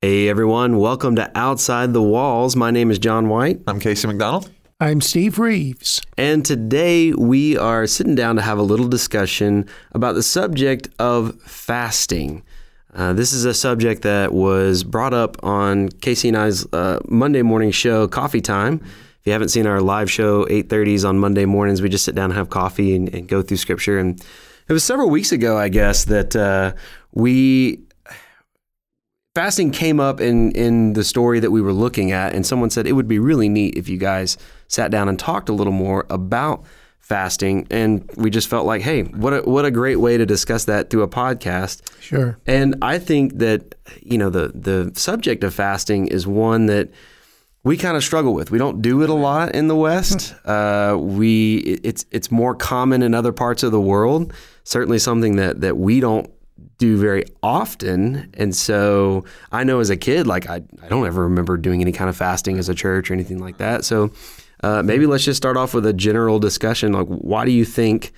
Hey everyone, welcome to Outside the Walls. My name is John White. I'm Casey McDonald. I'm Steve Reeves. And today we are sitting down to have a little discussion about the subject of fasting. Uh, this is a subject that was brought up on Casey and I's uh, Monday morning show, Coffee Time. If you haven't seen our live show, 8.30s on Monday mornings, we just sit down and have coffee and, and go through scripture. And it was several weeks ago, I guess, that uh, we fasting came up in in the story that we were looking at, and someone said it would be really neat if you guys sat down and talked a little more about fasting. And we just felt like, hey, what a, what a great way to discuss that through a podcast. Sure. And I think that you know the the subject of fasting is one that we kind of struggle with. We don't do it a lot in the West. Uh, we it's it's more common in other parts of the world. Certainly something that that we don't do very often. And so I know as a kid, like I, I don't ever remember doing any kind of fasting as a church or anything like that. So uh, maybe let's just start off with a general discussion. Like, why do you think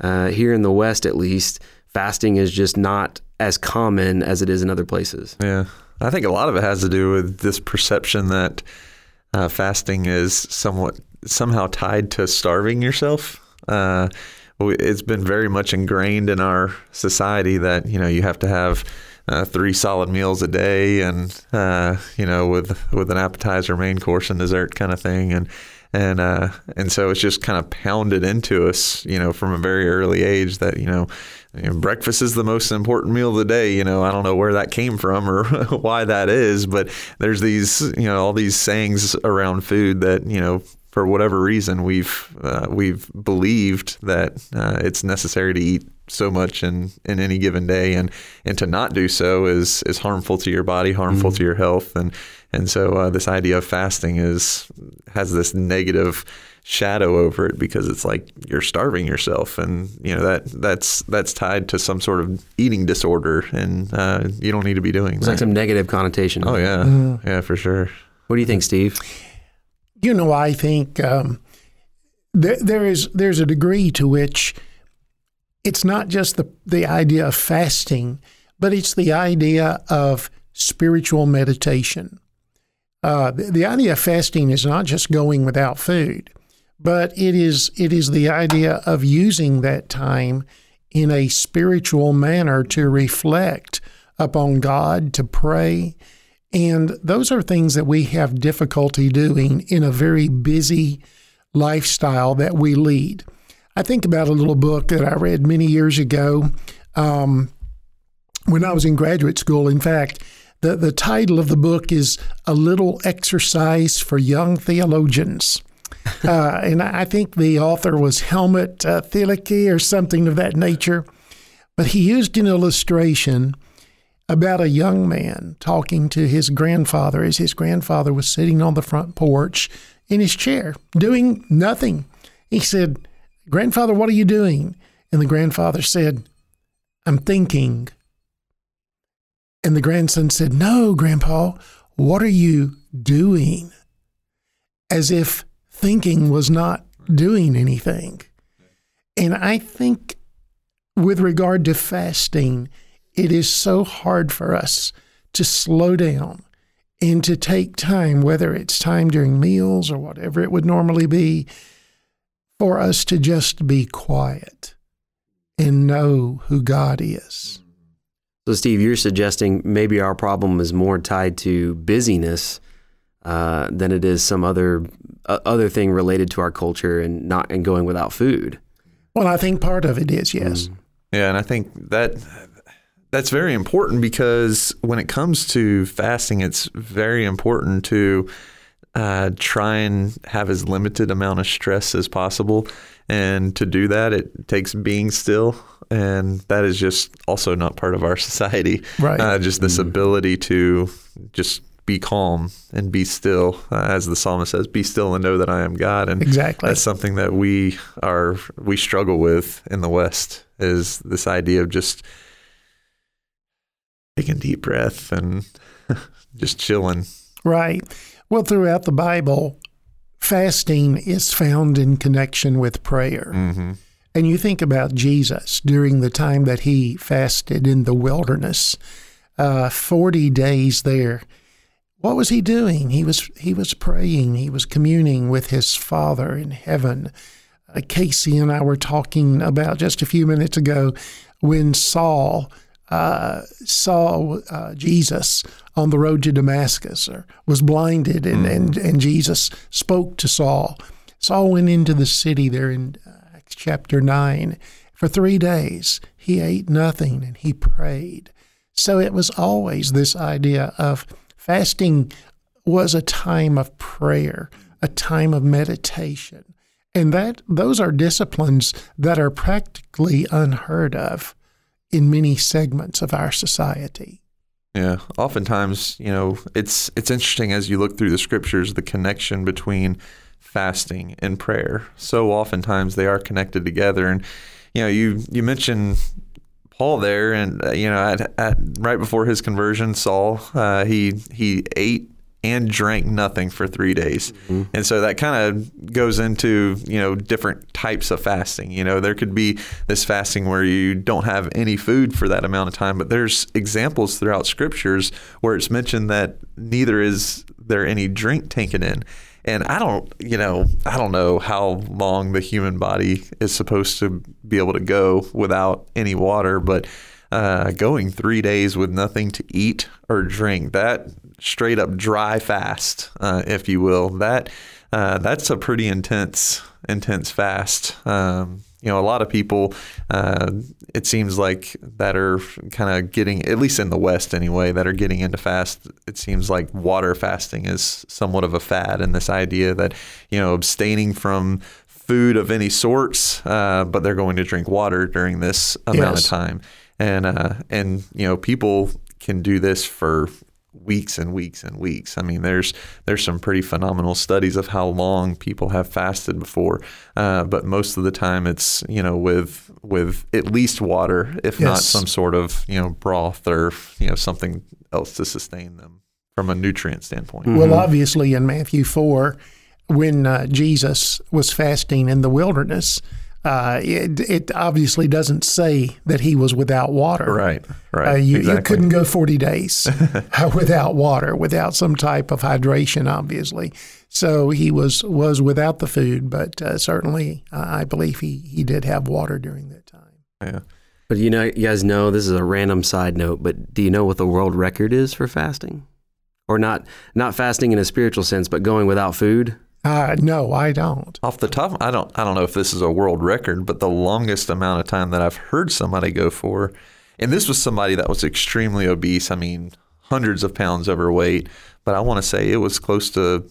uh, here in the West, at least, fasting is just not as common as it is in other places? Yeah. I think a lot of it has to do with this perception that uh, fasting is somewhat somehow tied to starving yourself. Uh, it's been very much ingrained in our society that you know you have to have uh, three solid meals a day, and uh, you know with with an appetizer, main course, and dessert kind of thing, and and uh, and so it's just kind of pounded into us, you know, from a very early age that you know, you know, breakfast is the most important meal of the day. You know, I don't know where that came from or why that is, but there's these you know all these sayings around food that you know for whatever reason, we've uh, we've believed that uh, it's necessary to eat so much in, in any given day, and and to not do so is is harmful to your body, harmful mm-hmm. to your health, and and so uh, this idea of fasting is has this negative shadow over it because it's like you're starving yourself, and you know that that's that's tied to some sort of eating disorder, and uh, you don't need to be doing. It's that. like some negative connotation. Oh yeah, uh, yeah, for sure. What do you think, Steve? You know, I think um, there, there is there's a degree to which it's not just the the idea of fasting, but it's the idea of spiritual meditation. Uh, the, the idea of fasting is not just going without food, but it is it is the idea of using that time in a spiritual manner to reflect upon God, to pray, and those are things that we have difficulty doing in a very busy lifestyle that we lead. I think about a little book that I read many years ago um, when I was in graduate school. In fact, the, the title of the book is A Little Exercise for Young Theologians. Uh, and I think the author was Helmut uh, Thielicke or something of that nature. But he used an illustration about a young man talking to his grandfather as his grandfather was sitting on the front porch in his chair doing nothing. He said, Grandfather, what are you doing? And the grandfather said, I'm thinking. And the grandson said, No, Grandpa, what are you doing? As if thinking was not doing anything. And I think with regard to fasting, it is so hard for us to slow down and to take time, whether it's time during meals or whatever it would normally be, for us to just be quiet and know who God is. So, Steve, you're suggesting maybe our problem is more tied to busyness uh, than it is some other uh, other thing related to our culture and not and going without food. Well, I think part of it is yes. Mm. Yeah, and I think that that's very important because when it comes to fasting, it's very important to uh, try and have as limited amount of stress as possible. And to do that, it takes being still. And that is just also not part of our society. Right. Uh, just this mm-hmm. ability to just be calm and be still, uh, as the psalmist says, "Be still and know that I am God." And exactly, that's something that we are we struggle with in the West is this idea of just taking deep breath and just chilling. Right. Well, throughout the Bible, fasting is found in connection with prayer. Mm-hmm. And you think about Jesus during the time that he fasted in the wilderness. uh, 40 days there. What was he doing? He was he was praying. He was communing with his Father in heaven. Uh, Casey and I were talking about just a few minutes ago when Saul uh, saw uh, Jesus on the road to Damascus or was blinded, and, mm. and, and Jesus spoke to Saul. Saul went into the city there in uh, Acts chapter 9. For three days, he ate nothing and he prayed. So it was always this idea of fasting was a time of prayer, a time of meditation. And that those are disciplines that are practically unheard of in many segments of our society. Yeah, oftentimes, you know, it's it's interesting as you look through the scriptures the connection between fasting and prayer. So oftentimes they are connected together and you know, you you mentioned Paul there, and uh, you know, at, at, right before his conversion, Saul, uh, he he ate and drank nothing for three days, mm-hmm. and so that kind of goes into you know different types of fasting. You know, there could be this fasting where you don't have any food for that amount of time, but there's examples throughout scriptures where it's mentioned that neither is there any drink taken in. And I don't, you know, I don't know how long the human body is supposed to be able to go without any water, but uh, going three days with nothing to eat or drink, that straight up dry fast, uh, if you will, that uh, that's a pretty intense, intense fast. Um, you know, a lot of people, uh, it seems like that are kind of getting, at least in the West anyway, that are getting into fast. It seems like water fasting is somewhat of a fad, and this idea that you know abstaining from food of any sorts, uh, but they're going to drink water during this amount yes. of time, and uh, and you know people can do this for weeks and weeks and weeks. I mean, there's there's some pretty phenomenal studies of how long people have fasted before, uh, but most of the time it's you know with with at least water, if yes. not some sort of you know broth or you know something else to sustain them from a nutrient standpoint. Well, mm-hmm. obviously in Matthew four, when uh, Jesus was fasting in the wilderness uh, it, it, obviously doesn't say that he was without water. Right, right. Uh, you, exactly. you, couldn't go 40 days without water, without some type of hydration, obviously. So he was was without the food, but uh, certainly uh, I believe he, he did have water during that time. Yeah. But you know, you guys know this is a random side note, but do you know what the world record is for fasting? Or not not fasting in a spiritual sense, but going without food? Uh, no, I don't. Off the top, I don't. I don't know if this is a world record, but the longest amount of time that I've heard somebody go for, and this was somebody that was extremely obese. I mean, hundreds of pounds overweight. But I want to say it was close to.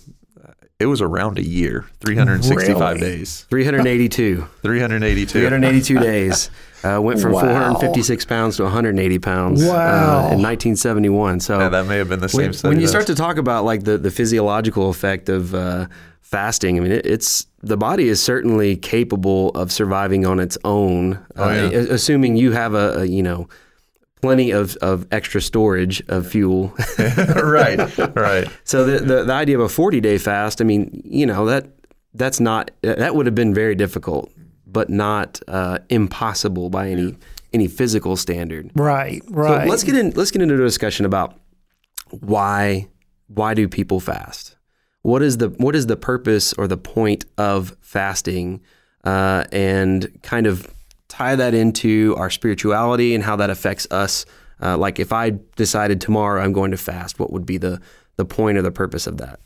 It was around a year, 365 really? days. 382. 382. 382 days. Uh, went from wow. 456 pounds to 180 pounds wow. uh, in 1971. So yeah, that may have been the same. When, when you start to talk about like the, the physiological effect of uh, fasting. I mean, it, it's the body is certainly capable of surviving on its own, oh, yeah. uh, assuming you have a, a, you know plenty of, of extra storage of fuel. right, right. So the, the, the idea of a forty day fast, I mean, you know that that's not that would have been very difficult, but not uh, impossible by any any physical standard. Right, right. So let's get in. Let's get into a discussion about why why do people fast what is the what is the purpose or the point of fasting, uh, and kind of tie that into our spirituality and how that affects us. Uh, like if I decided tomorrow I'm going to fast, what would be the the point or the purpose of that?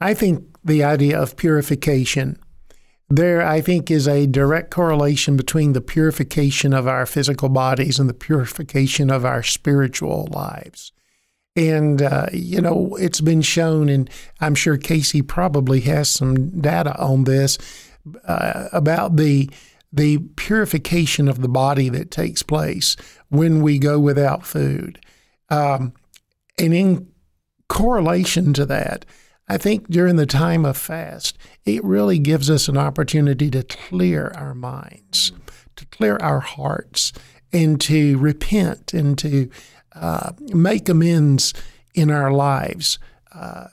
I think the idea of purification. There, I think, is a direct correlation between the purification of our physical bodies and the purification of our spiritual lives. And, uh, you know, it's been shown, and I'm sure Casey probably has some data on this uh, about the, the purification of the body that takes place when we go without food. Um, and in correlation to that, I think during the time of fast, it really gives us an opportunity to clear our minds, to clear our hearts, and to repent and to uh, make amends in our lives. Uh,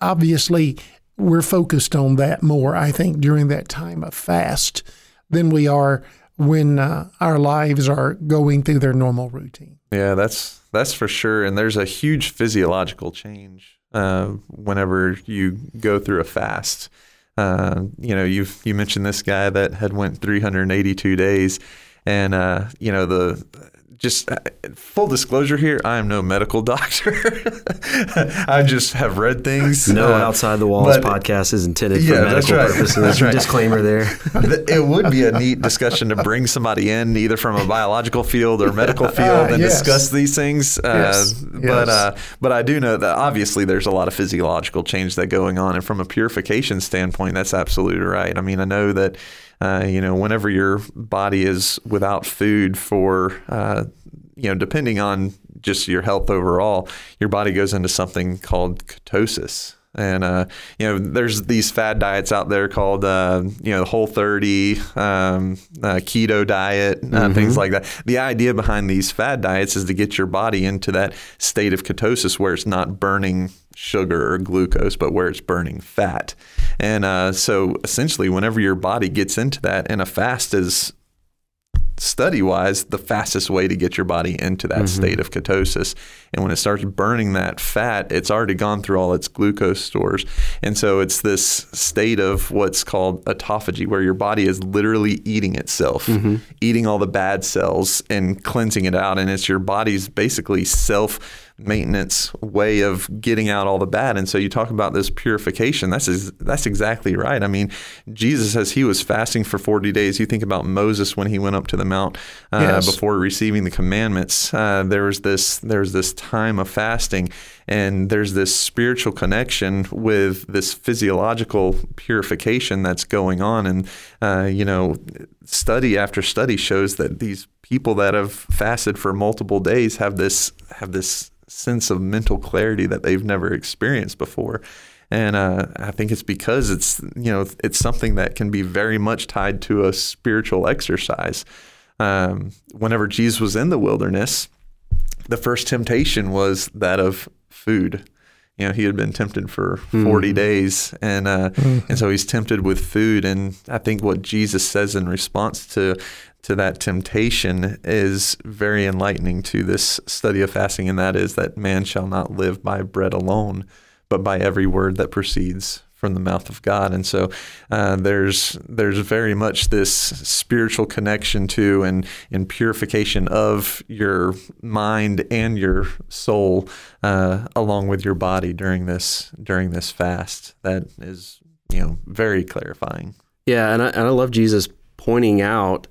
obviously, we're focused on that more, I think, during that time of fast than we are when uh, our lives are going through their normal routine. Yeah, that's that's for sure. And there's a huge physiological change uh, whenever you go through a fast. Uh, you know, you you mentioned this guy that had went 382 days, and you know the just uh, full disclosure here, I am no medical doctor. I just have read things. No uh, outside the walls podcast is intended for yeah, medical right. purposes. That's right. Disclaimer there. it would be a neat discussion to bring somebody in, either from a biological field or medical uh, field, uh, and yes. discuss these things. Uh, yes. But yes. but I do know that obviously there's a lot of physiological change that going on, and from a purification standpoint, that's absolutely right. I mean, I know that uh, you know, whenever your body is without food for, uh, you know, depending on just your health overall, your body goes into something called ketosis. And uh, you know, there's these fad diets out there called uh, you know the Whole 30, um, uh, keto diet, uh, mm-hmm. things like that. The idea behind these fad diets is to get your body into that state of ketosis where it's not burning sugar or glucose, but where it's burning fat. And uh, so essentially, whenever your body gets into that, and a fast is study wise the fastest way to get your body into that mm-hmm. state of ketosis. And when it starts burning that fat, it's already gone through all its glucose stores. And so it's this state of what's called autophagy, where your body is literally eating itself, mm-hmm. eating all the bad cells and cleansing it out. And it's your body's basically self maintenance way of getting out all the bad. And so you talk about this purification. That's that's exactly right. I mean, Jesus as he was fasting for 40 days. You think about Moses when he went up to the mount uh, yes. before receiving the commandments. Uh, there was this there was this time of fasting, and there's this spiritual connection with this physiological purification that's going on. And uh, you know, study after study shows that these people that have fasted for multiple days have this have this sense of mental clarity that they've never experienced before. And uh, I think it's because it's you know it's something that can be very much tied to a spiritual exercise. Um, whenever Jesus was in the wilderness, the first temptation was that of food. You know, he had been tempted for 40 mm. days, and uh, mm. and so he's tempted with food. And I think what Jesus says in response to to that temptation is very enlightening to this study of fasting, and that is that man shall not live by bread alone, but by every word that proceeds from the mouth of God. And so uh, there's there's very much this spiritual connection to and, and purification of your mind and your soul uh, along with your body during this during this fast. That is you know very clarifying. Yeah, and I, and I love Jesus pointing out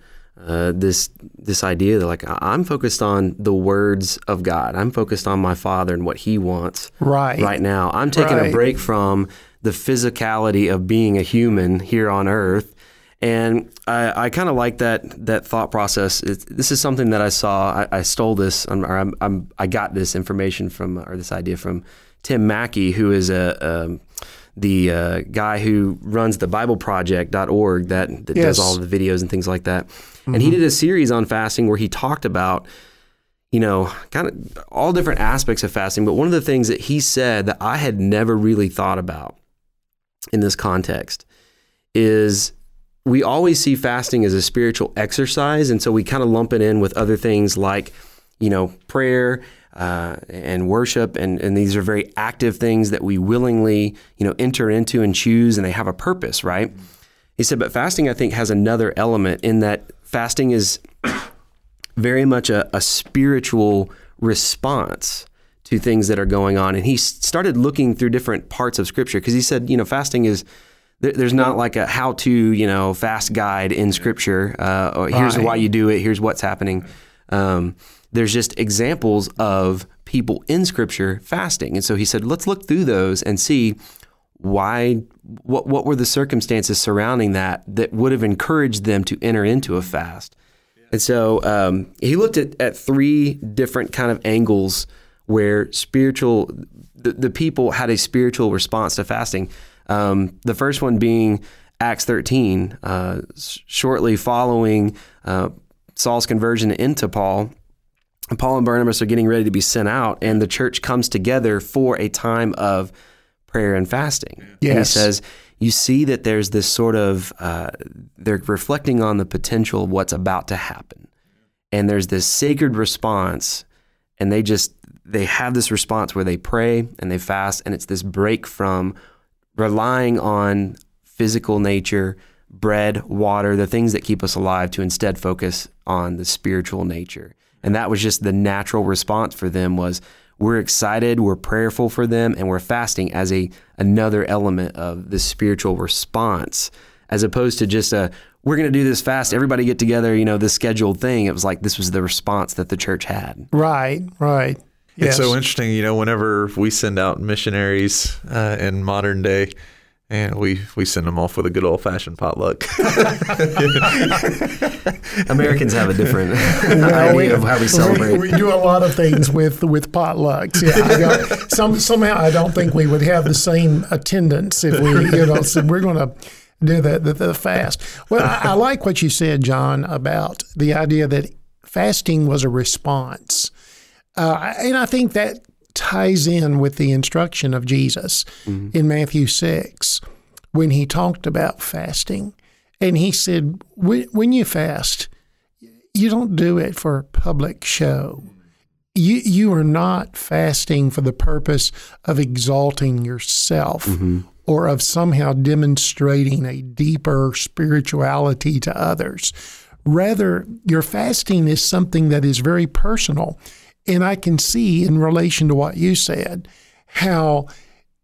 uh, this this idea that like I'm focused on the words of God. I'm focused on my Father and what He wants right right now. I'm taking right. a break from the physicality of being a human here on Earth. And I, I kind of like that that thought process. It, this is something that I saw. I, I stole this, or I'm, I'm, i got this information from, or this idea from Tim Mackie, who is a, a the uh, guy who runs the BibleProject.org that, that yes. does all the videos and things like that. Mm-hmm. And he mm-hmm. did a series on fasting where he talked about, you know, kind of all different aspects of fasting. But one of the things that he said that I had never really thought about in this context is we always see fasting as a spiritual exercise. And so we kind of lump it in with other things like, you know, prayer uh, and worship, and, and these are very active things that we willingly, you know, enter into and choose, and they have a purpose, right? He said, but fasting, I think, has another element in that fasting is very much a, a spiritual response to things that are going on. And he started looking through different parts of Scripture because he said, you know, fasting is there's not like a how to you know fast guide in Scripture. Uh, or here's why you do it. Here's what's happening. Um, there's just examples of people in scripture fasting. And so he said, let's look through those and see why what what were the circumstances surrounding that that would have encouraged them to enter into a fast. And so um, he looked at, at three different kind of angles where spiritual the, the people had a spiritual response to fasting. Um, the first one being Acts 13, uh, shortly following uh, Saul's conversion into Paul, Paul and Barnabas are getting ready to be sent out, and the church comes together for a time of prayer and fasting. Yes. And he says, You see that there's this sort of, uh, they're reflecting on the potential of what's about to happen. And there's this sacred response and they just they have this response where they pray and they fast, and it's this break from relying on physical nature, bread, water, the things that keep us alive, to instead focus on the spiritual nature. And that was just the natural response for them was we're excited, we're prayerful for them, and we're fasting as a another element of the spiritual response, as opposed to just a we're going to do this fast, everybody get together, you know, this scheduled thing. It was like this was the response that the church had. Right, right. It's so interesting, you know, whenever we send out missionaries uh, in modern day, and we, we send them off with a good old fashioned potluck. Americans have a different idea we, of how we celebrate. We, we, do a lot of things with with potlucks. Yeah, some somehow I don't think we would have the same attendance if we you know said we're going to do the, the, the fast. Well, I, I like what you said, John, about the idea that fasting was a response, uh, and I think that ties in with the instruction of Jesus mm-hmm. in Matthew 6 when he talked about fasting. And he said, when you fast, you don't do it for public show. You, you are not fasting for the purpose of exalting yourself mm-hmm. or of somehow demonstrating a deeper spirituality to others. Rather, your fasting is something that is very personal. And I can see in relation to what you said how,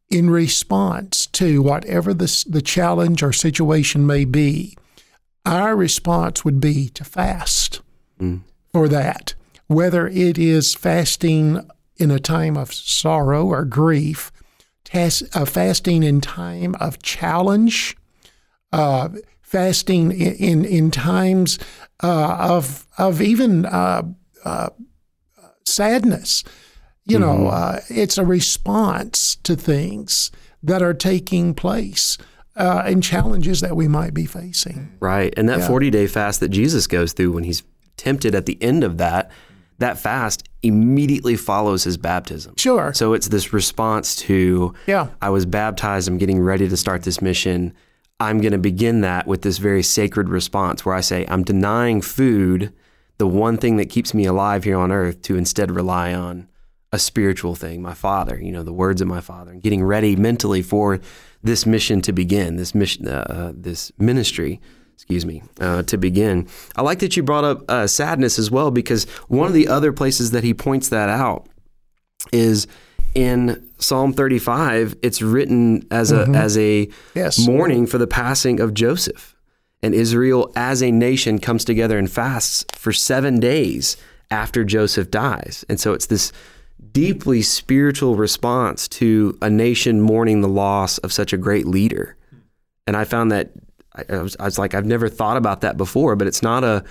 in response to whatever the, the challenge or situation may be, our response would be to fast mm. for that. Whether it is fasting in a time of sorrow or grief, tas- uh, fasting in time of challenge, uh, fasting in, in, in times uh, of, of even uh, uh, sadness. You know, mm-hmm. uh, it's a response to things that are taking place uh, and challenges that we might be facing. Right. And that yeah. 40 day fast that Jesus goes through when he's tempted at the end of that, that fast immediately follows his baptism. Sure. So it's this response to, yeah. I was baptized, I'm getting ready to start this mission. I'm going to begin that with this very sacred response where I say, I'm denying food the one thing that keeps me alive here on earth to instead rely on a spiritual thing, my father, you know, the words of my father, and getting ready mentally for this mission to begin, this mission, uh, uh, this ministry, excuse me, uh, to begin. I like that you brought up uh, sadness as well, because one of the other places that he points that out is in Psalm 35. It's written as a mm-hmm. as a yes. mourning for the passing of Joseph and Israel as a nation comes together and fasts for seven days after Joseph dies. And so it's this deeply spiritual response to a nation mourning the loss of such a great leader. And I found that I was, I was like, I've never thought about that before, but it's not a,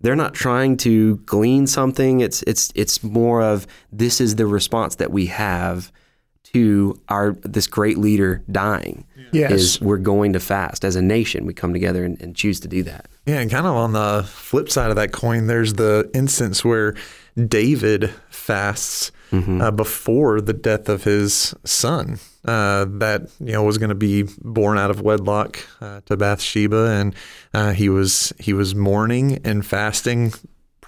they're not trying to glean something. It's, it's, it's more of this is the response that we have to our this great leader dying. Yes. Is we're going to fast as a nation. We come together and, and choose to do that. Yeah, and kind of on the flip side of that coin, there's the instance where David fasts mm-hmm. uh, before the death of his son. Uh, that you know was going to be born out of wedlock uh, to Bathsheba, and uh, he was he was mourning and fasting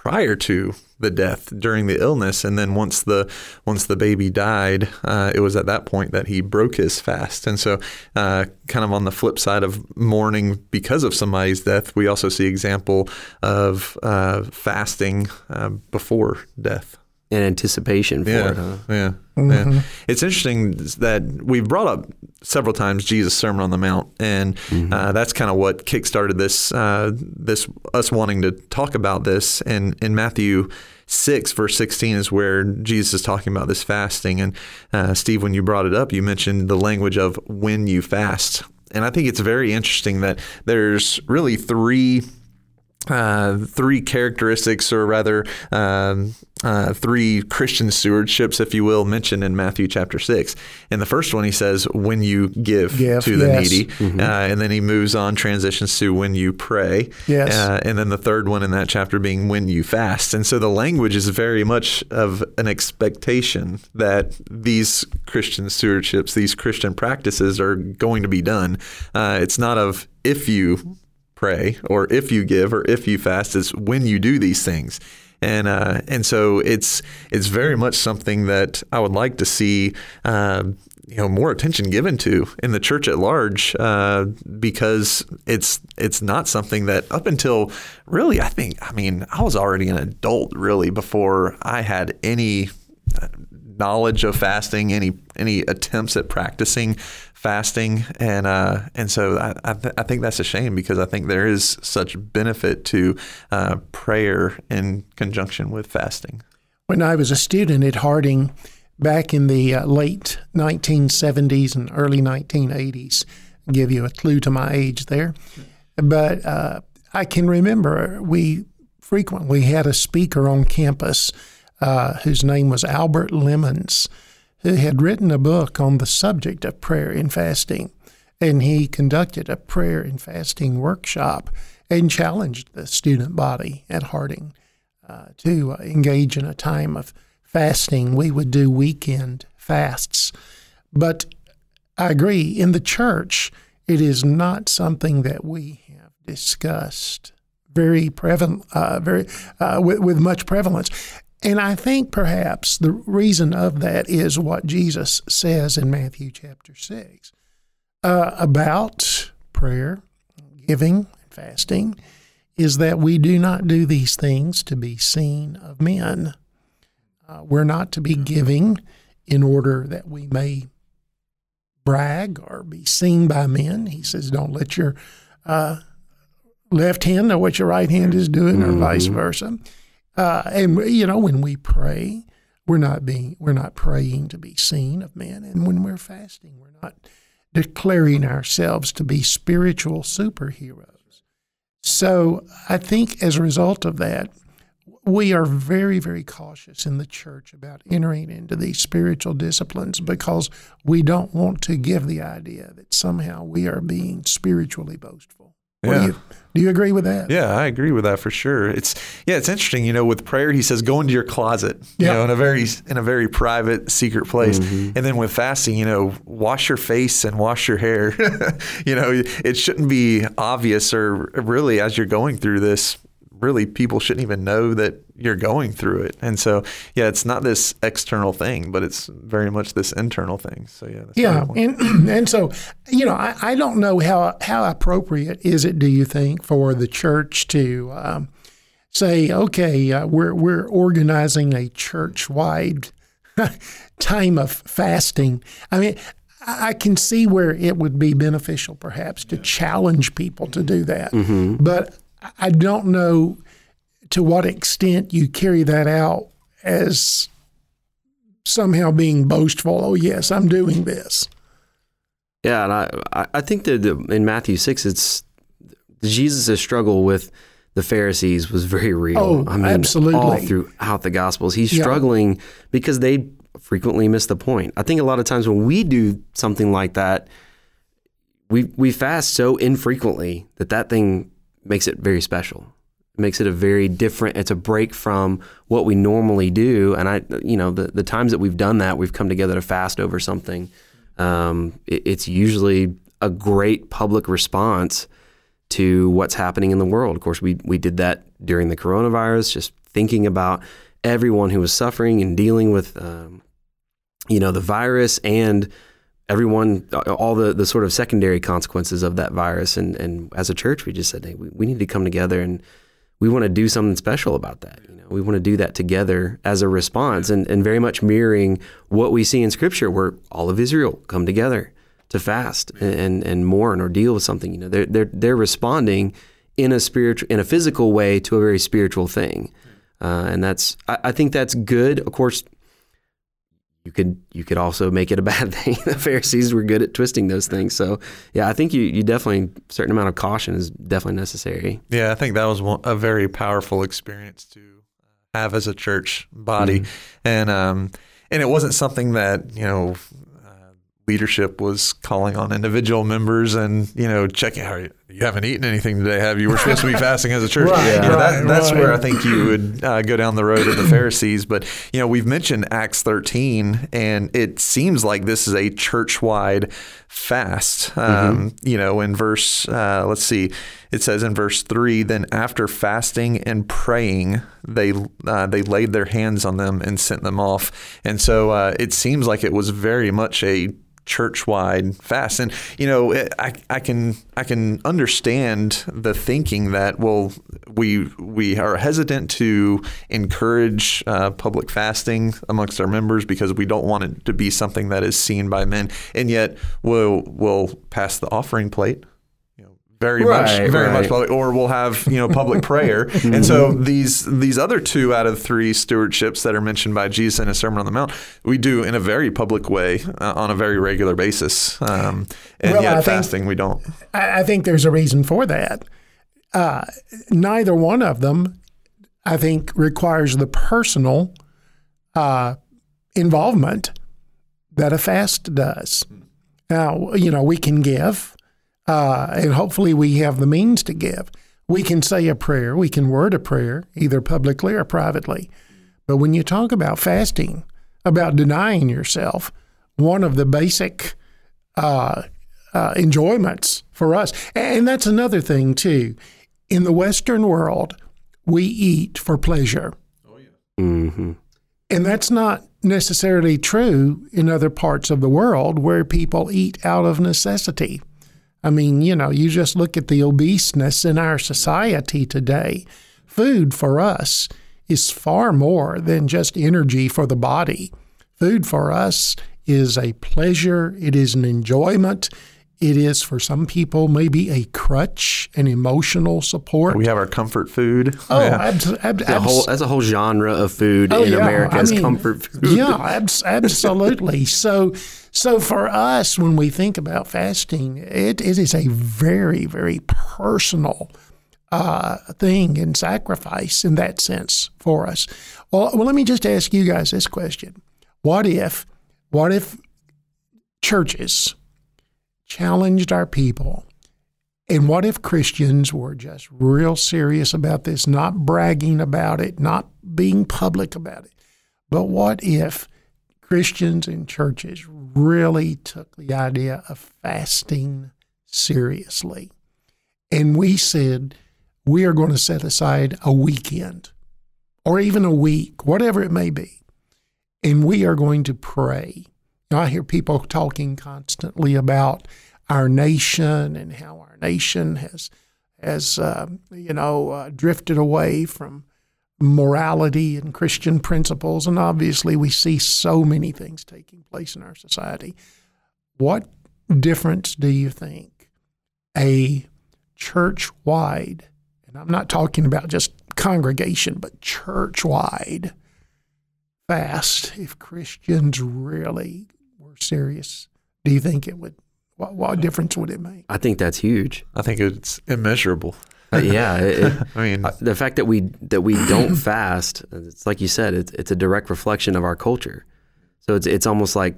prior to the death during the illness, and then once the once the baby died, uh, it was at that point that he broke his fast. And so, uh, kind of on the flip side of mourning because of somebody's death, we also see example of uh, fasting uh, before death in anticipation for yeah, it. Huh? Yeah, mm-hmm. yeah. It's interesting that we've brought up several times Jesus' Sermon on the Mount, and mm-hmm. uh, that's kind of what kickstarted this uh, this us wanting to talk about this. And in Matthew six verse sixteen is where Jesus is talking about this fasting. And uh, Steve, when you brought it up, you mentioned the language of when you fast, and I think it's very interesting that there's really three uh, three characteristics, or rather, um, uh, three Christian stewardships, if you will, mentioned in Matthew chapter six. And the first one, he says, "When you give, give to the yes. needy," mm-hmm. uh, and then he moves on, transitions to "When you pray," yes. Uh, and then the third one in that chapter being "When you fast." And so the language is very much of an expectation that these Christian stewardships, these Christian practices, are going to be done. Uh, it's not of if you pray or if you give or if you fast is when you do these things. and uh, and so it's it's very much something that I would like to see. Uh, you know more attention given to in the church at large uh, because it's it's not something that up until really I think I mean I was already an adult really before I had any knowledge of fasting, any any attempts at practicing fasting, and uh, and so I I, th- I, think that's a shame because I think there is such benefit to uh, prayer in conjunction with fasting. When I was a student at Harding back in the uh, late 1970s and early 1980s, I'll give you a clue to my age there, but uh, I can remember we frequently had a speaker on campus uh, whose name was Albert Lemons, who had written a book on the subject of prayer and fasting. And he conducted a prayer and fasting workshop and challenged the student body at Harding uh, to uh, engage in a time of fasting. We would do weekend fasts. But I agree, in the church, it is not something that we have discussed very prevalent, uh, very uh, with, with much prevalence. And I think perhaps the reason of that is what Jesus says in Matthew chapter 6 uh, about prayer, giving, fasting, is that we do not do these things to be seen of men. Uh, we're not to be giving in order that we may brag or be seen by men. He says, don't let your uh, left hand know what your right hand is doing, or mm-hmm. vice versa. Uh, and you know, when we pray, we're not being we're not praying to be seen of men, and when we're fasting, we're not declaring ourselves to be spiritual superheroes. So I think as a result of that, we are very, very cautious in the church about entering into these spiritual disciplines because we don't want to give the idea that somehow we are being spiritually boastful. Yeah. Do you, do you agree with that? Yeah, I agree with that for sure. It's yeah, it's interesting. You know, with prayer, he says, "Go into your closet." You know, in a very in a very private, secret place. Mm-hmm. And then with fasting, you know, wash your face and wash your hair. you know, it shouldn't be obvious, or really, as you're going through this, really people shouldn't even know that you're going through it. And so, yeah, it's not this external thing, but it's very much this internal thing. So, yeah. yeah. And, and so, you know, I, I don't know how, how appropriate is it, do you think, for the church to um, say, okay, uh, we're, we're organizing a church wide time of fasting. I mean, I can see where it would be beneficial, perhaps, to challenge people to do that. Mm-hmm. But I don't know to what extent you carry that out as somehow being boastful. Oh, yes, I'm doing this. Yeah, and I I think that in Matthew six, it's Jesus' struggle with the Pharisees was very real. Oh, I mean, absolutely. All throughout the Gospels, he's yeah. struggling because they frequently miss the point. I think a lot of times when we do something like that, we we fast so infrequently that that thing makes it very special. It makes it a very different. It's a break from what we normally do. And I, you know, the the times that we've done that, we've come together to fast over something. Um, it, it's usually a great public response to what's happening in the world. Of course, we we did that during the coronavirus, just thinking about everyone who was suffering and dealing with, um, you know, the virus and everyone, all the, the sort of secondary consequences of that virus. And, and as a church, we just said, hey, we, we need to come together and we want to do something special about that. You know, we want to do that together as a response and, and very much mirroring what we see in scripture where all of Israel come together to fast and, and, mourn or deal with something. You know, they're, they're, they're responding in a spiritual, in a physical way to a very spiritual thing. Uh, and that's, I, I think that's good. Of course, you could you could also make it a bad thing. the Pharisees were good at twisting those things. So yeah, I think you you definitely a certain amount of caution is definitely necessary. Yeah, I think that was one, a very powerful experience to have as a church body, mm-hmm. and um and it wasn't something that you know uh, leadership was calling on individual members and you know checking how you, you haven't eaten anything today have you? We're supposed to be fasting as a church. Right, you know, that, right, that's right. where i think you would uh, go down the road of the pharisees. But you know we've mentioned acts 13 and it seems like this is a church-wide fast. Um, you know in verse uh, let's see it says in verse 3 then after fasting and praying they uh, they laid their hands on them and sent them off. And so uh, it seems like it was very much a church-wide fast. And you know I, I can I can understand the thinking that well we we are hesitant to encourage uh, public fasting amongst our members because we don't want it to be something that is seen by men. And yet we'll we'll pass the offering plate very much Right, very much right. public, or we'll have you know public prayer and so these these other two out of three stewardships that are mentioned by Jesus in his Sermon on the Mount we do in a very public way uh, on a very regular basis um, and Well, I yet think- fasting we don't I, I think there's a reason for that. Uh, neither one of them, I think, requires the personal uh, involvement that a fast does. Now, you know, we can give, uh, and hopefully we have the means to give. We can say a prayer, we can word a prayer, either publicly or privately. But when you talk about fasting, about denying yourself, one of the basic uh, uh, enjoyments for us. And that's another thing, too. In the Western world, we eat for pleasure. Oh yeah. Mhm. And that's not necessarily true in other parts of the world where people eat out of necessity. I mean, you know, you just look at the obeseness in our society today. Food for us is far more than just energy for the body. Food for us is a pleasure, it is an enjoyment. It is for some people maybe a crutch, an emotional support. we have our comfort food oh, Yeah. ab- The abs- whole that's a whole genre of food Oh, in yeah. America I mean, comfort food. Yeah, abs- absolutely. so, so for us, when we think about fasting, it, it is a very, very personal uh, thing and sacrifice in that sense for us. Well, well, let me just ask you guys this question: What if, what if churches challenged our people? And what if Christians were just real serious about this, not bragging about it, not being public about it? But what if Christians and churches really took the idea of fasting seriously? And we said, we are going to set aside a weekend or even a week, whatever it may be, and we are going to pray. Now, I hear people talking constantly about our nation and how our nation has, has uh, you know, uh, drifted away from morality and Christian principles. And obviously, we see so many things taking place in our society. What difference do you think a church wide, and I'm not talking about just congregation, but church wide fast, if Christians really were serious, do you think it would? What, what difference would it make? I think that's huge. I think it's immeasurable Uh, yeah, it, I mean uh, the fact that we that we don't fast, it's like you said, it's, it's a direct reflection of our culture. So it's it's almost like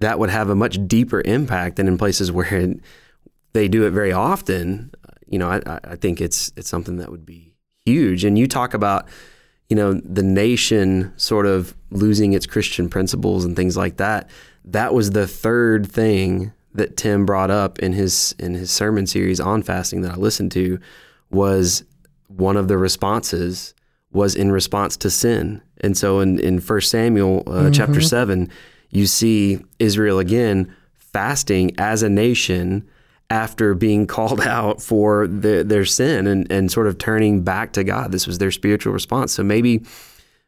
that would have a much deeper impact than in places where it, they do it very often. You know, I, I- I think it's it's something that would be huge. And you talk about, you know, the nation sort of losing its Christian principles and things like that. That was the third thing that Tim brought up in his in his sermon series on fasting that I listened to was one of the responses was in response to sin. And so in, in 1 Samuel uh, chapter 7, you see Israel again fasting as a nation after being called out for the, their sin and, and sort of turning back to God. This was their spiritual response. So maybe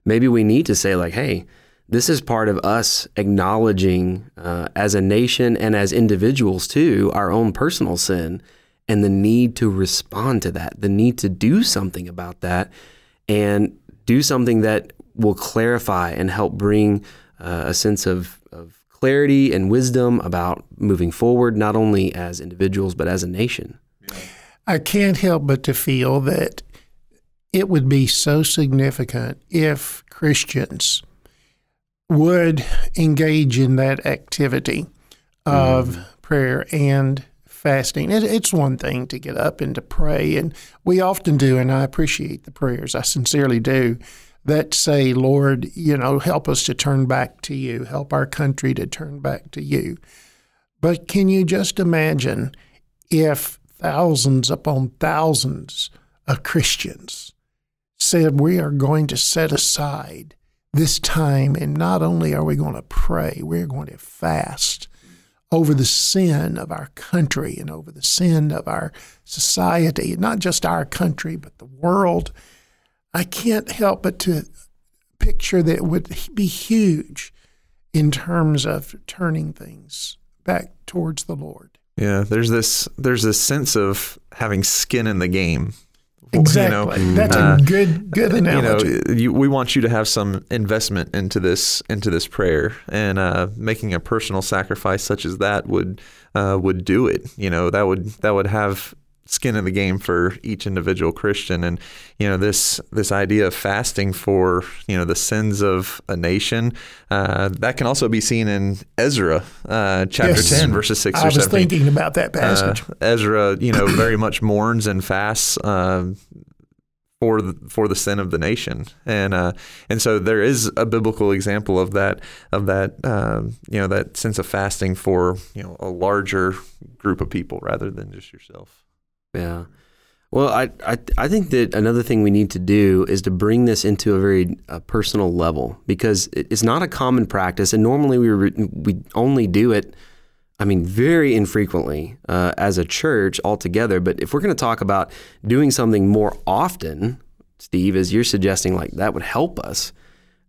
maybe we need to say like, hey, this is part of us acknowledging uh, as a nation and as individuals too our own personal sin and the need to respond to that, the need to do something about that, and do something that will clarify and help bring uh, a sense of, of clarity and wisdom about moving forward, not only as individuals, but as a nation. I can't help but to feel that it would be so significant if Christians would engage in that activity of Mm-hmm. prayer and fasting. It, it's one thing to get up and to pray, and we often do, and I appreciate the prayers. I sincerely do. That say, Lord, you know, help us to turn back to you, help our country to turn back to you. But can you just imagine if thousands upon thousands of Christians said, We are going to set aside this time, and not only are we going to pray, we're going to fast over the sin of our country and over the sin of our society, not just our country, but the world. I can't help but to picture that would be huge in terms of turning things back towards the Lord. Yeah, there's this there's this sense of having skin in the game. Exactly. You know, That's uh, a good good analogy. you know, you, we want you to have some investment into this into this prayer, and uh, making a personal sacrifice such as that would uh, would do it. You know, that would that would have skin in the game for each individual Christian, and you know this this idea of fasting for you know the sins of a nation uh, that can also be seen in Ezra uh, chapter Yes. ten verses six I or was seventeen. thinking about that Uh, passage. Ezra, you know, very much mourns and fasts uh, for the, for the sin of the nation, and uh, and so there is a biblical example of that of that um, you know that sense of fasting for you know a larger group of people rather than just yourself. Yeah. Well, I, I I think that another thing we need to do is to bring this into a very uh, personal level because it- it's not a common practice, and normally we re- we only do it. I mean, very infrequently uh, as a church altogether. But if we're going to talk about doing something more often, Steve, as you're suggesting, like that would help us.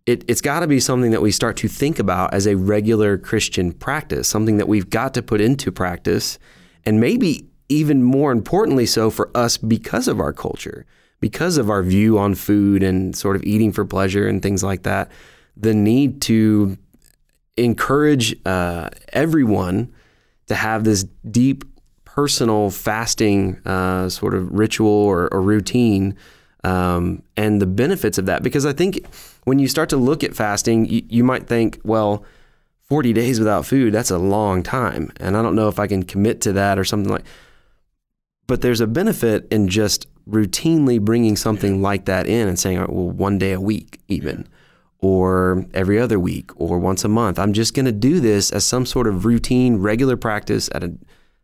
It, it's got to be something that we start to think about as a regular Christian practice, something that we've got to put into practice, and maybe even more importantly so for us because of our culture, because of our view on food and sort of eating for pleasure and things like that. The need to encourage uh, everyone to have this deep personal fasting uh, sort of ritual or, or routine um, and the benefits of that. Because I think when you start to look at fasting, you, you might think, well, 40 days without food, that's a long time. And I don't know if I can commit to that or something like But there's a benefit in just routinely bringing something like that in and saying, right, well, one day a week, even or every other week or once a month. I'm just going to do this as some sort of routine, regular practice at a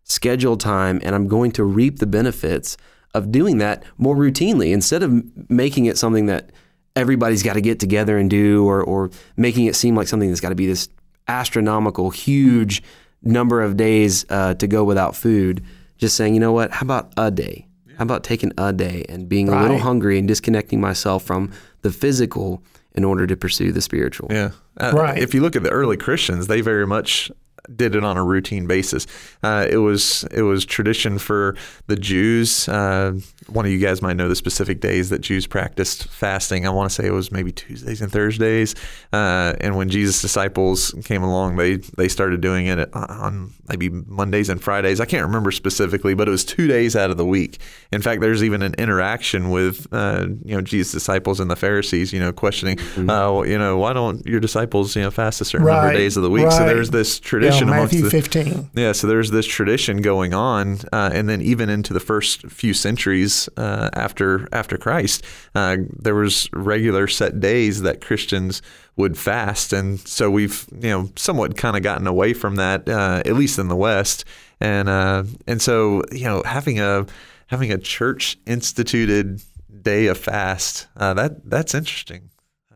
scheduled time, and I'm going to reap the benefits of doing that more routinely instead of making it something that everybody's got to get together and do or, or making it seem like something that's got to be this astronomical, huge number of days uh, to go without food. Just saying, you know what? How about a day? How about taking a day and being a little hungry and disconnecting myself from the physical in order to pursue the spiritual? Yeah. Uh, Right. If you look at the early Christians, they very much did it on a routine basis. Uh, it was it was tradition for the Jews. Uh, one of you guys might know the specific days that Jews practiced fasting. I want to say it was maybe Tuesdays and Thursdays. Uh, and when Jesus' disciples came along, they they started doing it on maybe Mondays and Fridays. I can't remember specifically, but it was two days out of the week. In fact, there's even an interaction with uh, you know Jesus' disciples and the Pharisees. You know, questioning, uh, well, you know, why don't your disciples you know fast a certain number of days of the week? So there's this Yeah, tradition amongst Matthew the 15. yeah, so there's this tradition going on, uh, and then even into the first few centuries uh, after after Christ, uh, there was regular set days that Christians would fast, and so we've you know somewhat kind of gotten away from that, uh, at least in the West, and uh, and so you know having a having a church instituted day of fast uh, that that's interesting. Uh,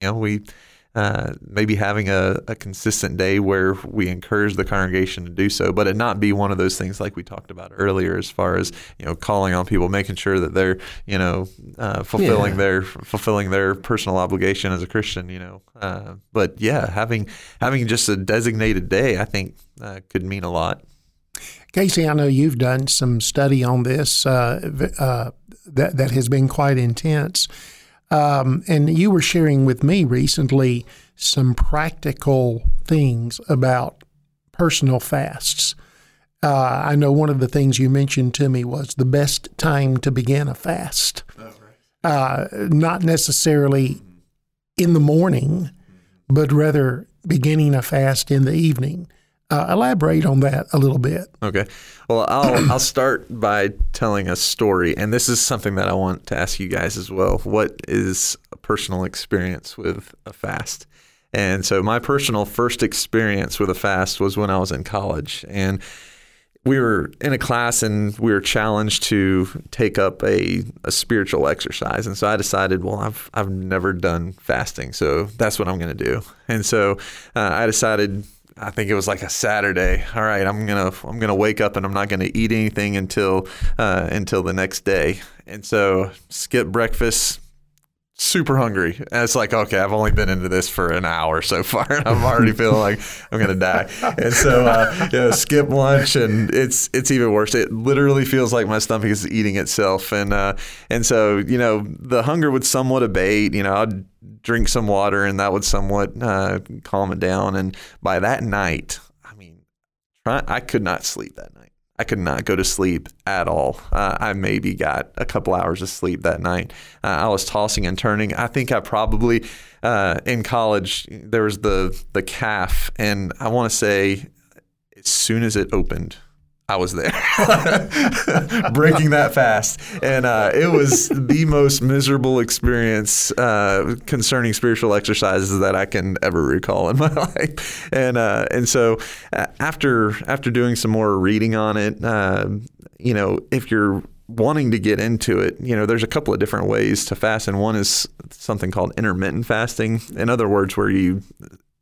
you know we uh, maybe having a, a consistent day where we encourage the congregation to do so, but it not be one of those things like we talked about earlier, as far as you know, calling on people, making sure that they're you know uh, fulfilling Yeah. their fulfilling their personal obligation as a Christian. You know, uh, but yeah, having having just a designated day, I think uh, could mean a lot. Casey, I know you've done some study on this uh, uh, that that has been quite intense, um, and you were sharing with me recently some practical things about personal fasts. Uh, I know one of the things you mentioned to me was the best time to begin a fast, uh, not necessarily in the morning, but rather beginning a fast in the evening. Uh, elaborate on that a little bit. Okay. Well, I'll I'll start by telling a story, and this is something that I want to ask you guys as well. What is a personal experience with a fast? And so, my personal first experience with a fast was when I was in college, and we were in a class and we were challenged to take up a, a spiritual exercise. And so I decided, well, I've, I've never done fasting, so that's what I'm going to do. And so uh, I decided, I think it was like a Saturday. All right, I'm gonna I'm gonna wake up and I'm not gonna eat anything until uh, until the next day. And so skip breakfast, super hungry. And it's like, okay, I've only been into this for an hour so far, and I'm already feeling like I'm gonna die. And so, uh, you know, skip lunch, and it's it's even worse. It literally feels like my stomach is eating itself, and uh, and so you know, the hunger would somewhat abate. You know, I'd drink some water, and that would somewhat uh, calm it down. And by that night, I mean, I could not sleep that night. I could not go to sleep at all. Uh, I maybe got a couple hours of sleep that night. Uh, I was tossing and turning. I think I probably uh, in college there was the the calf, and I want to say as soon as it opened, I was there, breaking that fast, and uh, it was the most miserable experience uh, concerning spiritual exercises that I can ever recall in my life. And uh, and so uh, after after doing some more reading on it, uh, you know, if you're wanting to get into it, you know, there's a couple of different ways to fast, and one is something called intermittent fasting. In other words, where you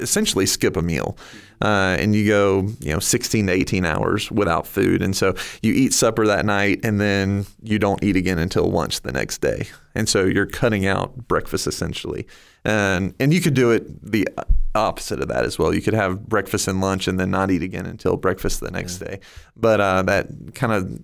essentially skip a meal. Uh, and you go you know 16 to 18 hours without food. And so you eat supper that night and then you don't eat again until lunch the next day. And so you're cutting out breakfast essentially. And and you could do it the opposite of that as well. You could have breakfast and lunch and then not eat again until breakfast the next yeah. day. But uh, that kind of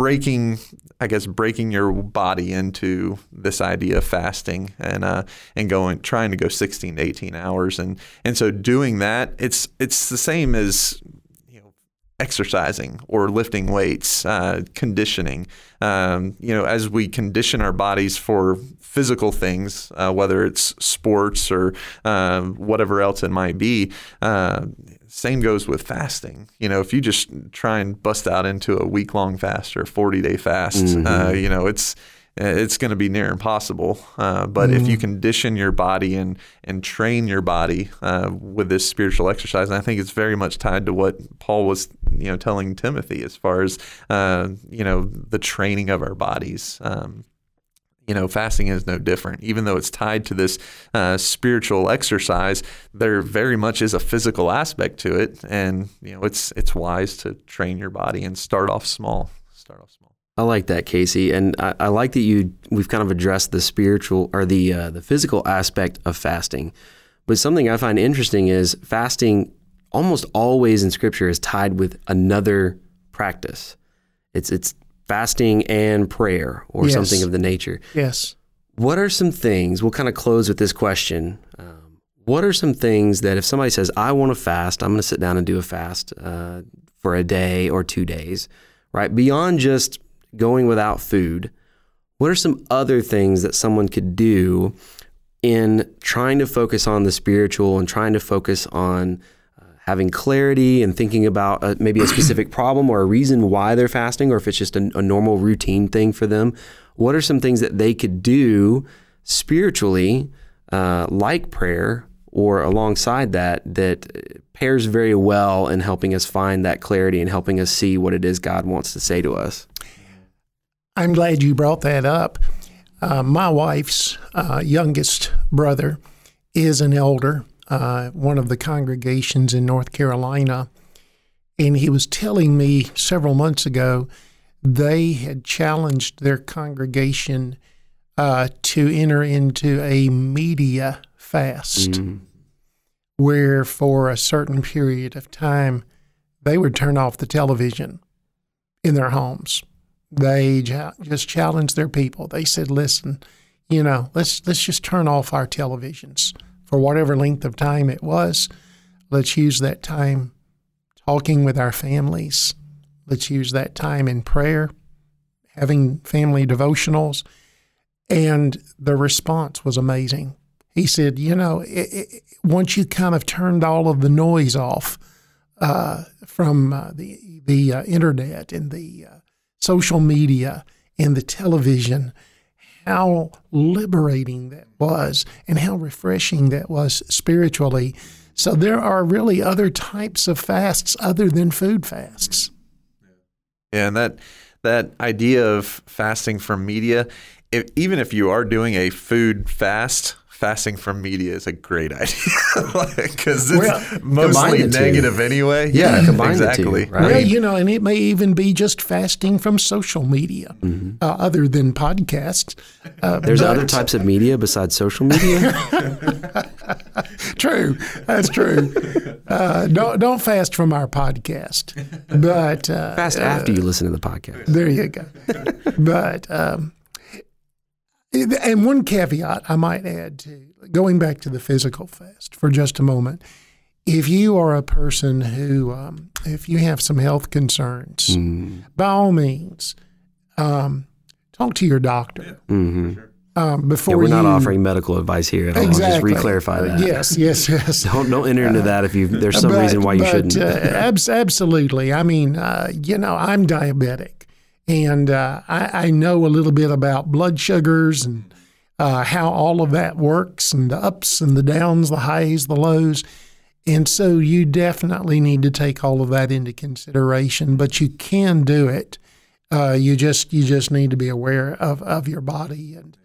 breaking I guess breaking your body into this idea of fasting and uh, and going trying to go 16 to 18 hours. And and so doing that it's it's the same as you know exercising or lifting weights uh, conditioning. Um, you know as we condition our bodies for physical things uh, whether it's sports or uh, whatever else it might be uh, same goes with fasting. You know, if you just try and bust out into a week long fast or 40 day fast, uh, mm-hmm. uh, you know, it's it's going to be near impossible. Uh, but mm-hmm. if you mm-hmm. condition your body and and train your body uh, with this spiritual exercise, and I think it's very much tied to what Paul was, you know, telling Timothy as far as uh, you know the training of our bodies. Um, you know, fasting is no different. Even though it's tied to this uh, spiritual exercise, there very much is a physical aspect to it, and you know, it's it's wise to train your body and start off small. Start off small. I like that, Casey, and I, I like that you we've kind of addressed the spiritual or the uh, the physical aspect of fasting. But something I find interesting is fasting almost always in Scripture is tied with another practice. It's it's fasting and prayer or yes. something of the nature. Yes. What are some things, we'll kind of close with this question. Um, what are some things that if somebody says, I want to fast, I'm going to sit down and do a fast uh, for a day or two days, right? Beyond just going without food, what are some other things that someone could do in trying to focus on the spiritual and trying to focus on having clarity and thinking about a, maybe a specific problem or a reason why they're fasting, or if it's just a, a normal routine thing for them. What are some things that they could do spiritually, uh, like prayer, or alongside that, that pairs very well in helping us find that clarity and helping us see what it is God wants to say to us? I'm glad you brought that up. Uh, my wife's uh, youngest brother is an elder uh, one of the congregations in North Carolina, and he was telling me several months ago they had challenged their congregation uh, to enter into a media fast, mm-hmm. where for a certain period of time they would turn off the television in their homes. They just challenged their people. They said, "Listen, you know, let's let's just turn off our televisions." For whatever length of time it was. Let's use that time talking with our families. Let's use that time in prayer, having family devotionals. And the response was amazing. He said, You know, it, it, once you kind of turned all of the noise off uh, from uh, the the uh, internet and the uh, social media and the television, how liberating that was and how refreshing that was spiritually. So there are really other types of fasts other than food fasts. Yeah, and that that idea of fasting from media, if, even if you are doing a food fast, fasting from media is a great idea because it's Well, mostly two. negative anyway. Yeah, combine the two, exactly. right? Well, you know, and it may even be just fasting from social media, uh, other than podcasts. Uh, There's but- other types of media besides social media. True, that's true. Uh, don't don't fast from our podcast, but uh, Fast after you listen to the podcast. there you go. but um, and one caveat I might add to going back to the physical fast for just a moment. If you are a person who, um, if you have some health concerns, by all means, um, talk to your doctor hmm um, before Yeah, we're not you, offering medical advice here at all. Exactly. Just re-clarify that. Yes, yes, yes. Don't don't enter into that if you there's some But- reason why you but, shouldn't. Uh, abs- absolutely. I mean, uh, you know, I'm diabetic, and uh, I, I know a little bit about blood sugars and uh, how all of that works, and the ups and the downs, the highs, the lows. And so you definitely need to take all of that into consideration, but you can do it. Uh, you just you just need to be aware of, of your body and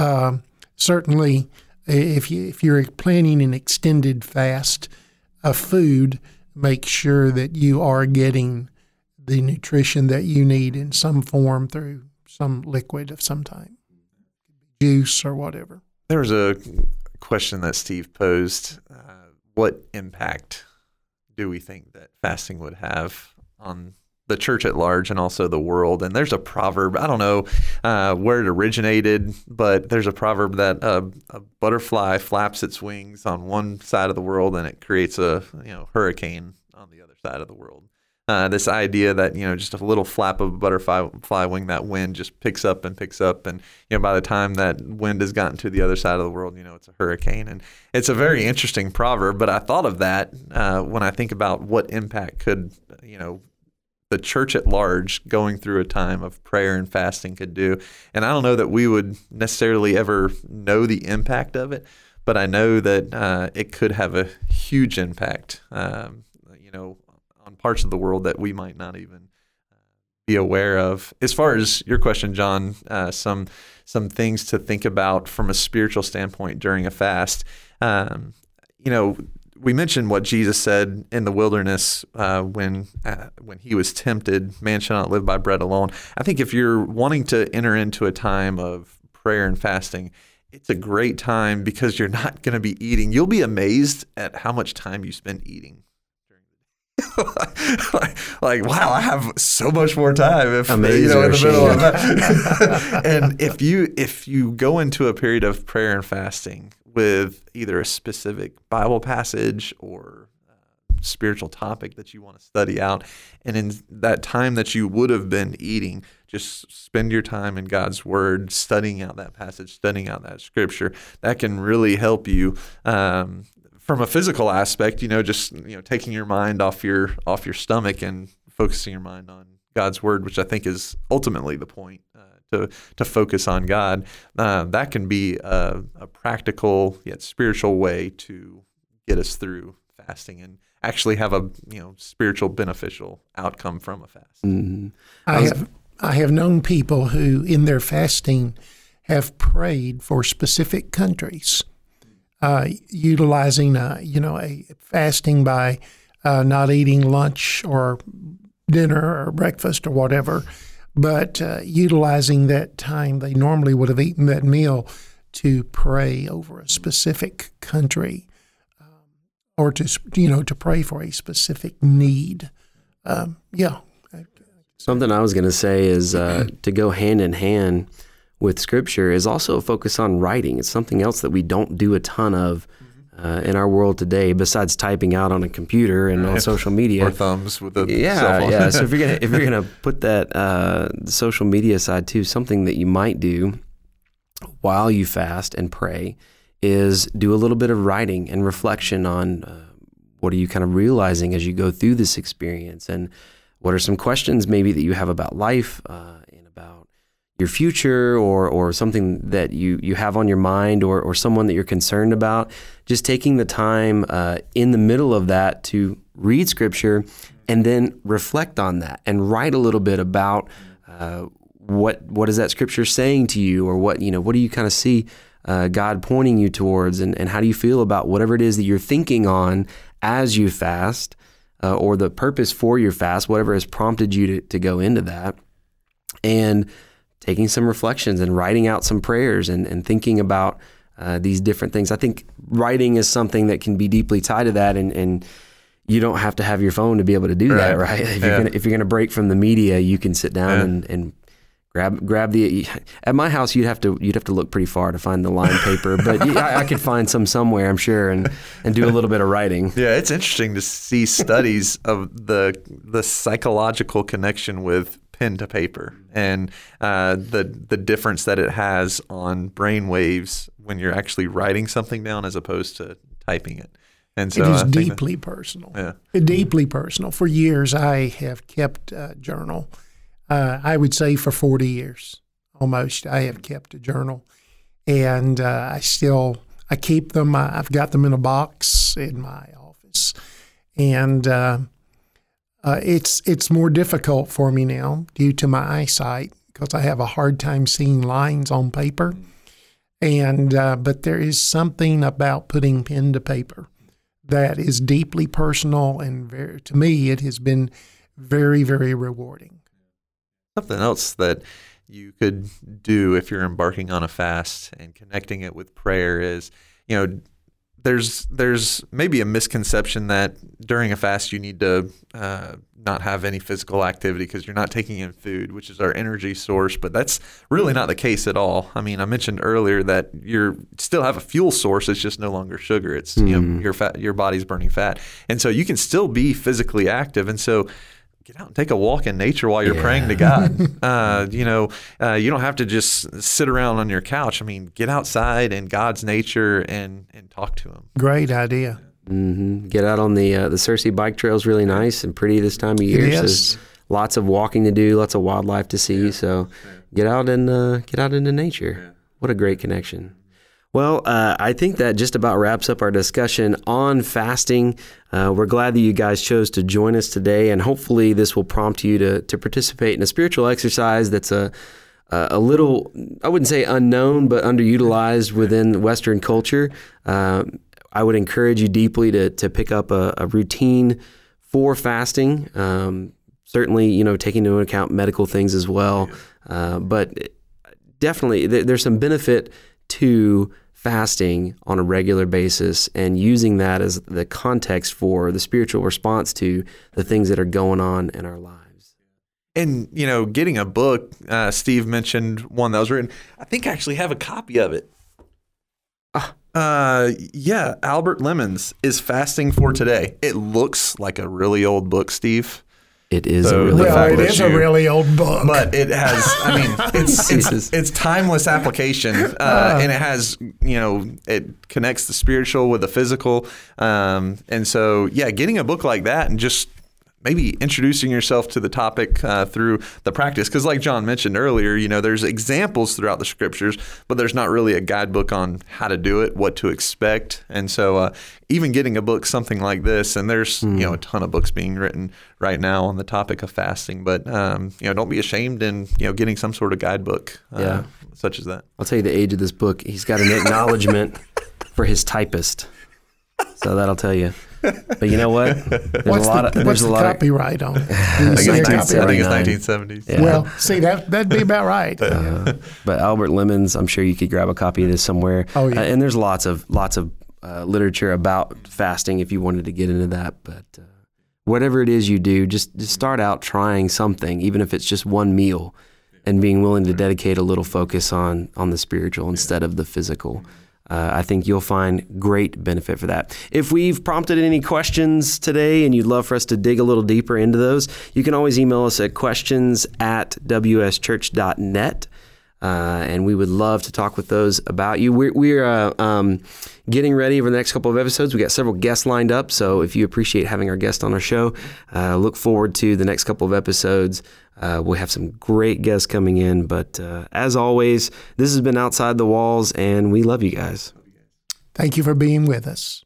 um, certainly if you if you're planning an extended fast of food, make sure that you are getting the nutrition that you need in some form through some liquid of some type, juice or whatever. There was a question that Steve posed. Uh, what impact do we think that fasting would have on the church at large and also the world? And there's a proverb, I don't know uh, where it originated, but there's a proverb that uh, a butterfly flaps its wings on one side of the world and it creates a you know hurricane on the other side of the world. Uh, this idea that you know just a little flap of a butterfly fly wing, that wind just picks up and picks up, and you know by the time that wind has gotten to the other side of the world, you know it's a hurricane, and it's a very interesting proverb. But I thought of that uh, when I think about what impact could you know the church at large going through a time of prayer and fasting could do, and I don't know that we would necessarily ever know the impact of it, but I know that uh, it could have a huge impact. Um, you know on parts of the world that we might not even uh, be aware of. As far as your question, John, uh, some some things to think about from a spiritual standpoint during a fast. Um, you know, we mentioned what Jesus said in the wilderness uh, when uh, when he was tempted. Man shall not live by bread alone. I think if you're wanting to enter into a time of prayer and fasting. It's a great time because you're not going to be eating. You'll be amazed at how much time you spend eating like, like, wow, I have so much more time if Amazing you know in the middle of that. and if you if you go into a period of prayer and fasting with either a specific Bible passage or uh, spiritual topic that you want to study out, and in that time that you would have been eating, just spend your time in God's Word, studying out that passage, studying out that Scripture. That can really help you um, from a physical aspect, you know, just you know, taking your mind off your off your stomach and focusing your mind on God's word, which I think is ultimately the point uh, to to focus on God. Uh, that can be a, a practical yet spiritual way to get us through fasting and actually have a you know spiritual beneficial outcome from a fast. Mhm. I was- have I have known people who, in their fasting, have prayed for specific countries, utilizing uh, you know a fasting by uh, not eating lunch or dinner or breakfast or whatever, but uh, utilizing that time they normally would have eaten that meal to pray over a specific country um, or to you know to pray for a specific need. Um, yeah. Something I was going to say is uh, to go hand in hand with Scripture is also a focus on writing. It's something else that we don't do a ton of uh, in our world today, besides typing out on a computer and on social media. Or thumbs with a cell yeah, yeah. So if you're gonna if you're gonna put that uh, social media side too, something that you might do while you fast and pray is do a little bit of writing and reflection on uh, what are you kind of realizing as you go through this experience? And what are some questions maybe that you have about life uh, your future or, or something that you, you have on your mind or, or someone that you're concerned about? Just taking the time uh, in the middle of that to read scripture and then reflect on that and write a little bit about uh, what what is that scripture saying to you or what you know what do you kind of see uh, God pointing you towards and, and how do you feel about whatever it is that you're thinking on as you fast uh, or the purpose for your fast whatever has prompted you to, to go into that and taking some reflections and writing out some prayers and, and thinking about uh, these different things I think writing is something that can be deeply tied to that and, and you don't have to have your phone to be able to do that, right? If Yeah. you're gonna if you're gonna break from the media, you can sit down Yeah. and, and grab grab the. At my house, you'd have to you'd have to look pretty far to find the line paper, but I, I could find some somewhere, I'm sure, and and do a little bit of writing. Yeah, it's interesting to see studies of the the psychological connection with pen to paper and uh, the the difference that it has on brain waves when you're actually writing something down as opposed to typing it. And so it is I think that- deeply personal. yeah. Deeply personal. For years, I have kept a journal. Uh, I would say for 40 years almost, I have kept a journal. And uh, I still, I keep them. I, I've got them in a box in my office. And uh, it's, it's more difficult for me now due to my eyesight because I have a hard time seeing lines on paper. And, uh, but there is something about putting pen to paper that is deeply personal and very, to me it has been very very rewarding Something else that you could do if you're embarking on a fast and connecting it with prayer is, you know, there's there's maybe a misconception that during a fast you need to uh, not have any physical activity because you're not taking in food, which is our energy source. But that's really not the case at all. I mean, I mentioned earlier that you still have a fuel source. It's just no longer sugar. It's you know your fat, your body's burning fat, and so you can still be physically active. And so get out and take a walk in nature while you're praying to God. uh, you know, uh, you don't have to just sit around on your couch. I mean, get outside in God's nature and and talk to Him. great idea hmm Get out on the uh, the Cersei bike trail is really nice and pretty this time of year. It So lots of walking to do, lots of wildlife to see. So get out and uh, get out into nature. What a great connection. Well, uh, I think that just about wraps up our discussion on fasting. Uh, we're glad that you guys chose to join us today, and hopefully, this will prompt you to to participate in a spiritual exercise that's a a little, I wouldn't say unknown, but underutilized within Western culture. Um, I would encourage you deeply to to pick up a, a routine for fasting. Um, certainly, you know, taking into account medical things as well, uh, but definitely there, there's some benefit to fasting on a regular basis and using that as the context for the spiritual response to the things that are going on in our lives. And you know, getting a book. Uh, Steve mentioned one that was written. I think I actually have a copy of it. Uh, yeah, Albert Lemons is fasting for today. It looks like a really old book, Steve. It is So- a really Well, well fact it that is a really old book. But it has i mean it's Jesus. it's, it's timeless application uh, and it has you know it connects the spiritual with the physical. Um, and so yeah getting a book like that and just maybe introducing yourself to the topic uh, through the practice because like john mentioned earlier you know there's examples throughout the scriptures but there's not really a guidebook on how to do it what to expect and so uh, even getting a book something like this and there's you know a ton of books being written right now on the topic of fasting but um, you know don't be ashamed in you know getting some sort of guidebook uh, Yeah. such as that I'll tell you the age of this book. He's got an acknowledgement for his typist. So that'll tell you. But you know what? There's what's a lot the, of what's there's a the lot of copyright on it I see think, it's, I think it's 1970s Yeah. well see that that'd be about right Uh, but Albert Lemons, I'm sure you could grab a copy of this somewhere. Oh, yeah. Uh, and there's lots of lots of uh, literature about fasting if you wanted to get into that. But uh, whatever it is you do, just just start out trying something, even if it's just one meal, and being willing to dedicate a little focus on on the spiritual instead of the physical. Uh, I think you'll find great benefit for that. If we've prompted any questions today and you'd love for us to dig a little deeper into those, you can always email us at questions at wschurch.net. Uh, and we would love to talk with those about you. We're, we're uh, um, getting ready for the next couple of episodes. We got several guests lined up, so if you appreciate having our guest on our show, uh, look forward to the next couple of episodes. Uh, we'll have some great guests coming in, but uh, as always, this has been Outside the Walls, and we love you guys. Thank you for being with us.